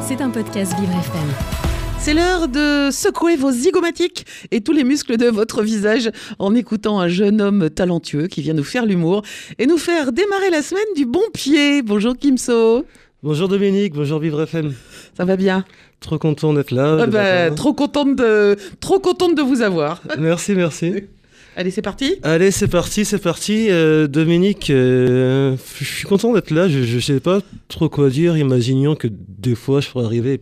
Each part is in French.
C'est un podcast Vivre FM. C'est l'heure de secouer vos zygomatiques et tous les muscles de votre visage en écoutant un jeune homme talentueux qui vient nous faire l'humour et nous faire démarrer la semaine du bon pied. Bonjour Kimso. Bonjour Dominique, bonjour Vivre FM. Ça va bien? Trop content d'être là. Ah bah, matin. Trop contente de, trop contente de vous avoir. Merci, merci. Allez, c'est parti. Allez, c'est parti, c'est parti. Euh, Dominique, euh, je suis content d'être là. Je, je sais pas trop quoi dire. Imaginons que des fois, je pourrais arriver,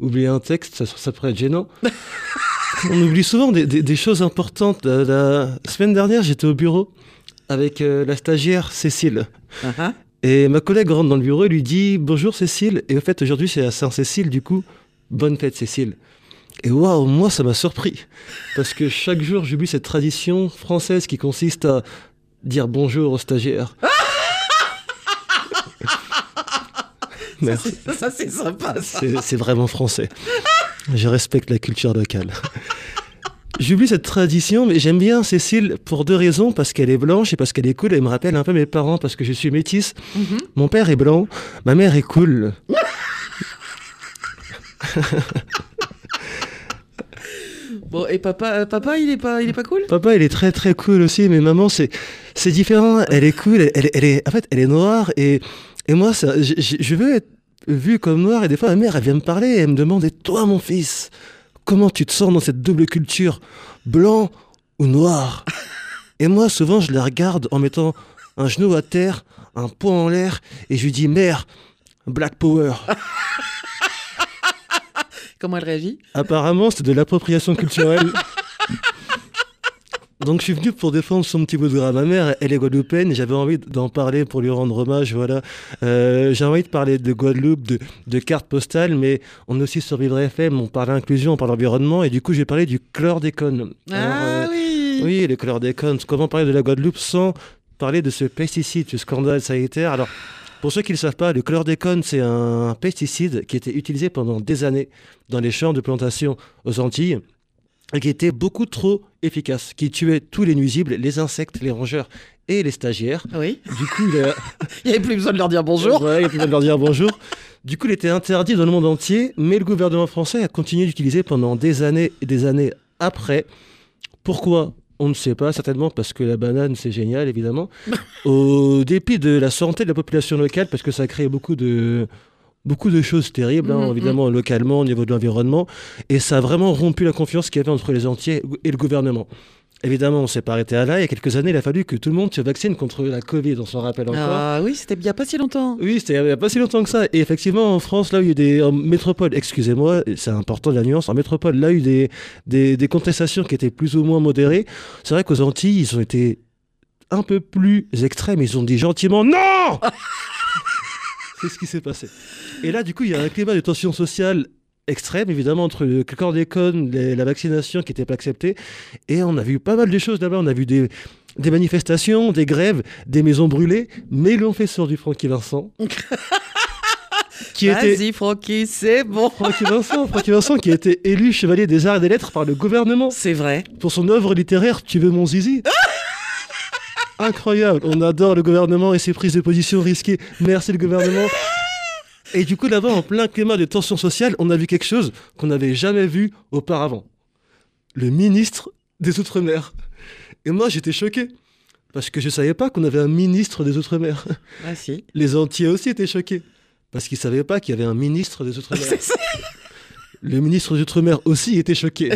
oublier un texte, ça, ça pourrait être gênant. On oublie souvent des, des- des choses importantes. La, la semaine dernière, j'étais au bureau avec euh, la stagiaire Cécile. Ah, ah. Et ma collègue rentre dans le bureau et lui dit Bonjour Cécile. Et au fait, aujourd'hui, c'est à Saint-Cécile, du coup, bonne fête Cécile. Et waouh, moi, ça m'a surpris. Parce que chaque jour, j'oublie cette tradition française qui consiste à dire bonjour aux stagiaires. Merci. Ça, c'est sympa. C'est vraiment français. Je respecte la culture locale. J'oublie cette tradition, mais j'aime bien Cécile pour deux raisons. Parce qu'elle est blanche et parce qu'elle est cool. Elle me rappelle un peu mes parents parce que je suis métisse. Mhm. Mon père est blanc, ma mère est cool. Bon, et papa, euh, papa, il est pas, il est pas cool? Papa, il est très très cool aussi, mais maman, c'est c'est différent. Elle est cool, elle, elle- elle est, en fait, elle est noire et, et moi, ça, je, je- je veux être vu comme noir et des fois, ma mère, elle vient me parler et elle me demande Et toi, mon fils, comment tu te sens dans cette double culture, blanc ou noir? Et moi, souvent, je la regarde en mettant un genou à terre, un poing en l'air et je lui dis Mère, Black Power. Comment elle réagit Apparemment, c'est de l'appropriation culturelle. Donc je suis venu pour défendre son petit bout de gras. Ma mère, elle est guadeloupéenne, j'avais envie d'en parler pour lui rendre hommage, voilà. Euh, j'ai envie de parler de Guadeloupe, de, de cartes postales, mais on est aussi sur Vivre FM, on parle inclusion, on parle environnement, et du coup j'ai parlé du chlordécone. Alors, Ah euh, oui. oui, le chlordécone. Comment parler de la Guadeloupe sans parler de ce pesticide, ce scandale sanitaire? Alors, pour ceux qui ne le savent pas, le chlordécone, c'est un pesticide qui était utilisé pendant des années dans les champs de plantation aux Antilles et qui était beaucoup trop efficace, qui tuait tous les nuisibles, les insectes, les rongeurs et les stagiaires. Oui. Du coup, il a... N'y avait plus besoin de leur dire bonjour. Ouais, il n'y a plus besoin de leur dire bonjour. Du coup, il était interdit dans le monde entier, mais le gouvernement français a continué d'utiliser pendant des années et des années après. Pourquoi? On ne sait pas, certainement parce que la banane, c'est génial, évidemment. Au dépit de la santé de la population locale, parce que ça a créé beaucoup de, beaucoup de choses terribles, hein, Mhm, évidemment, localement, au niveau de l'environnement. Et ça a vraiment rompu la confiance qu'il y avait entre les entiers et le gouvernement. Évidemment, on ne s'est pas arrêté à là. Il y a quelques années, il a fallu que tout le monde se vaccine contre la Covid, on s'en rappelle encore. Ah oui, c'était bien pas si longtemps. Oui, c'était il n'y a pas si longtemps que ça. Et effectivement, en France, là où il y a eu des. En métropole, excusez-moi, c'est important de la nuance. En métropole, là il y a eu des, des, des contestations qui étaient plus ou moins modérées. C'est vrai qu'aux Antilles, ils ont été un peu plus extrêmes. Ils ont dit gentiment non C'est ce qui s'est passé. Et là, du coup, il y a un climat de tension sociale extrême, évidemment, entre le chlordécone, les- la vaccination qui n'était pas acceptée. Et on a vu pas mal de choses là-bas. On a vu des, des manifestations, des grèves, des maisons brûlées, mais ils l'ont fait sur du Francky Vincent. qui était Vas-y, Francky, c'est bon. Francky Vincent, Francky Vincent qui a été élu chevalier des arts et des lettres par le gouvernement C'est vrai. pour son œuvre littéraire Tu veux mon zizi Incroyable, on adore le gouvernement et ses prises de position risquées. Merci le gouvernement. Et du coup, là-bas, en plein climat de tension sociale, on a vu quelque chose qu'on n'avait jamais vu auparavant. Le ministre des Outre-mer. Et moi, j'étais choqué. Parce que je savais pas qu'on avait un ministre des Outre-mer. Ah si. Les entiers aussi étaient choqués. Parce qu'ils savaient pas qu'il y avait un ministre des Outre-mer. Le ministre des Outre-mer aussi était choqué.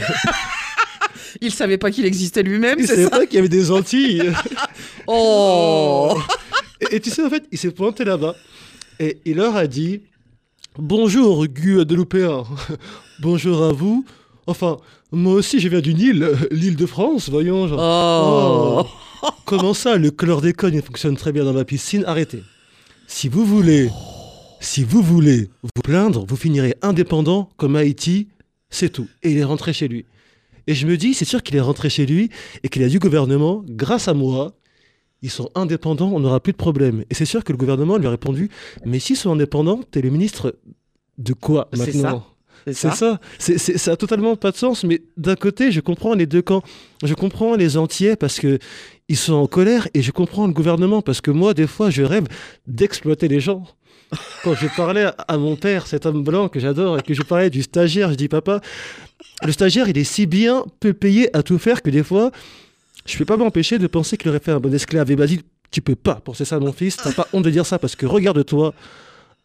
Il savait pas qu'il existait lui-même, Il c'est savait ça pas qu'il y avait des Antilles. Oh Et, et tu sais, en fait, il s'est pointé là-bas et il leur a dit Bonjour, Guadeloupéens. Bonjour à vous. Enfin, moi aussi, je viens d'une île, l'île de France, voyons. Genre. Oh, Oh. Comment ça, le chlordécone, il fonctionne très bien dans ma piscine? Arrêtez. Si vous voulez, si vous voulez vous plaindre, vous finirez indépendant comme Haïti, c'est tout. Et il est rentré chez lui. Et je me dis, c'est sûr qu'il est rentré chez lui et qu'il a du gouvernement, grâce à moi, ils sont indépendants, on n'aura plus de problème. Et c'est sûr que le gouvernement lui a répondu, mais s'ils sont indépendants, t'es le ministre de quoi maintenant c'est ça. ça. C'est, ça a totalement pas de sens. Mais d'un côté, je comprends les deux camps. Je comprends les entiers parce que ils sont en colère et je comprends le gouvernement parce que moi, des fois, je rêve d'exploiter les gens. quand je parlais à mon père, cet homme blanc que j'adore, et que je parlais du stagiaire, je dis papa, le stagiaire, il est si bien peu payé à tout faire que des fois, je peux pas m'empêcher de penser qu'il aurait fait un bon esclave. Et Basile, tu peux pas penser ça à mon fils, t'as pas honte de dire ça parce que regarde-toi,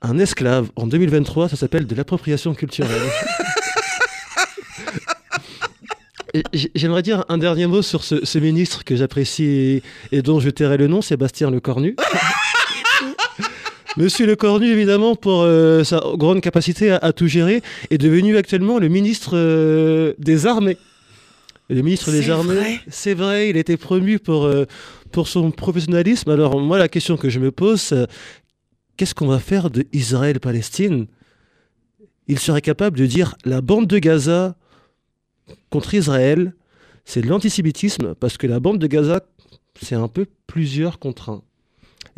un esclave en 2023, ça s'appelle de l'appropriation culturelle. J'aimerais dire un dernier mot sur ce, ce ministre que j'apprécie et, et dont je tairai le nom, Sébastien Lecornu. Monsieur Lecornu, évidemment, pour euh, sa grande capacité à, à tout gérer, est devenu actuellement le ministre euh, des Armées. Le ministre des Armées, c'est vrai, il été promu pour, euh, pour son professionnalisme. Alors moi, la question que je me pose, c'est, qu'est-ce qu'on va faire de Israël-Palestine? Il serait capable de dire la bande de Gaza contre Israël, c'est de l'antisémitisme parce que la bande de Gaza, c'est un peu plusieurs contre un.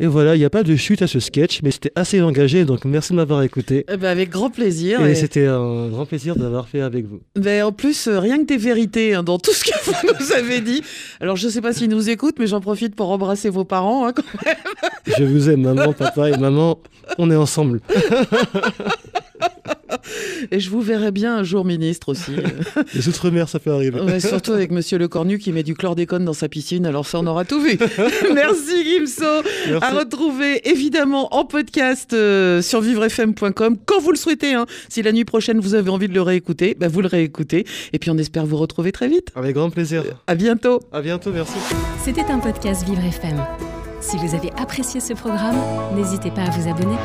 Et voilà, il n'y a pas de chute à ce sketch, mais c'était assez engagé, donc merci de m'avoir écouté. Eh ben, avec grand plaisir. Et Et- c'était un grand plaisir d'avoir fait avec vous. Ben, en plus, euh, rien que des vérités hein, dans tout ce que vous nous avez dit. Alors, je ne sais pas s'ils nous écoutent, mais j'en profite pour embrasser vos parents. hein, quand- Je vous aime, maman, papa et maman, on est ensemble. Et je vous verrai bien un jour ministre aussi. Les outre-mer, ça peut arriver. Ouais, surtout avec Monsieur Le Cornu qui met du chlordécone dans sa piscine. Alors ça, on aura tout vu. Merci Gimso. Merci. À retrouver évidemment en podcast euh, sur vivrefm.com quand vous le souhaitez. hein. Si la nuit prochaine vous avez envie de le réécouter, bah, vous le réécoutez. Et puis on espère vous retrouver très vite. Avec grand plaisir. À bientôt. À bientôt, merci. C'était un podcast Vivre FM. Si vous avez apprécié ce programme, n'hésitez pas à vous abonner.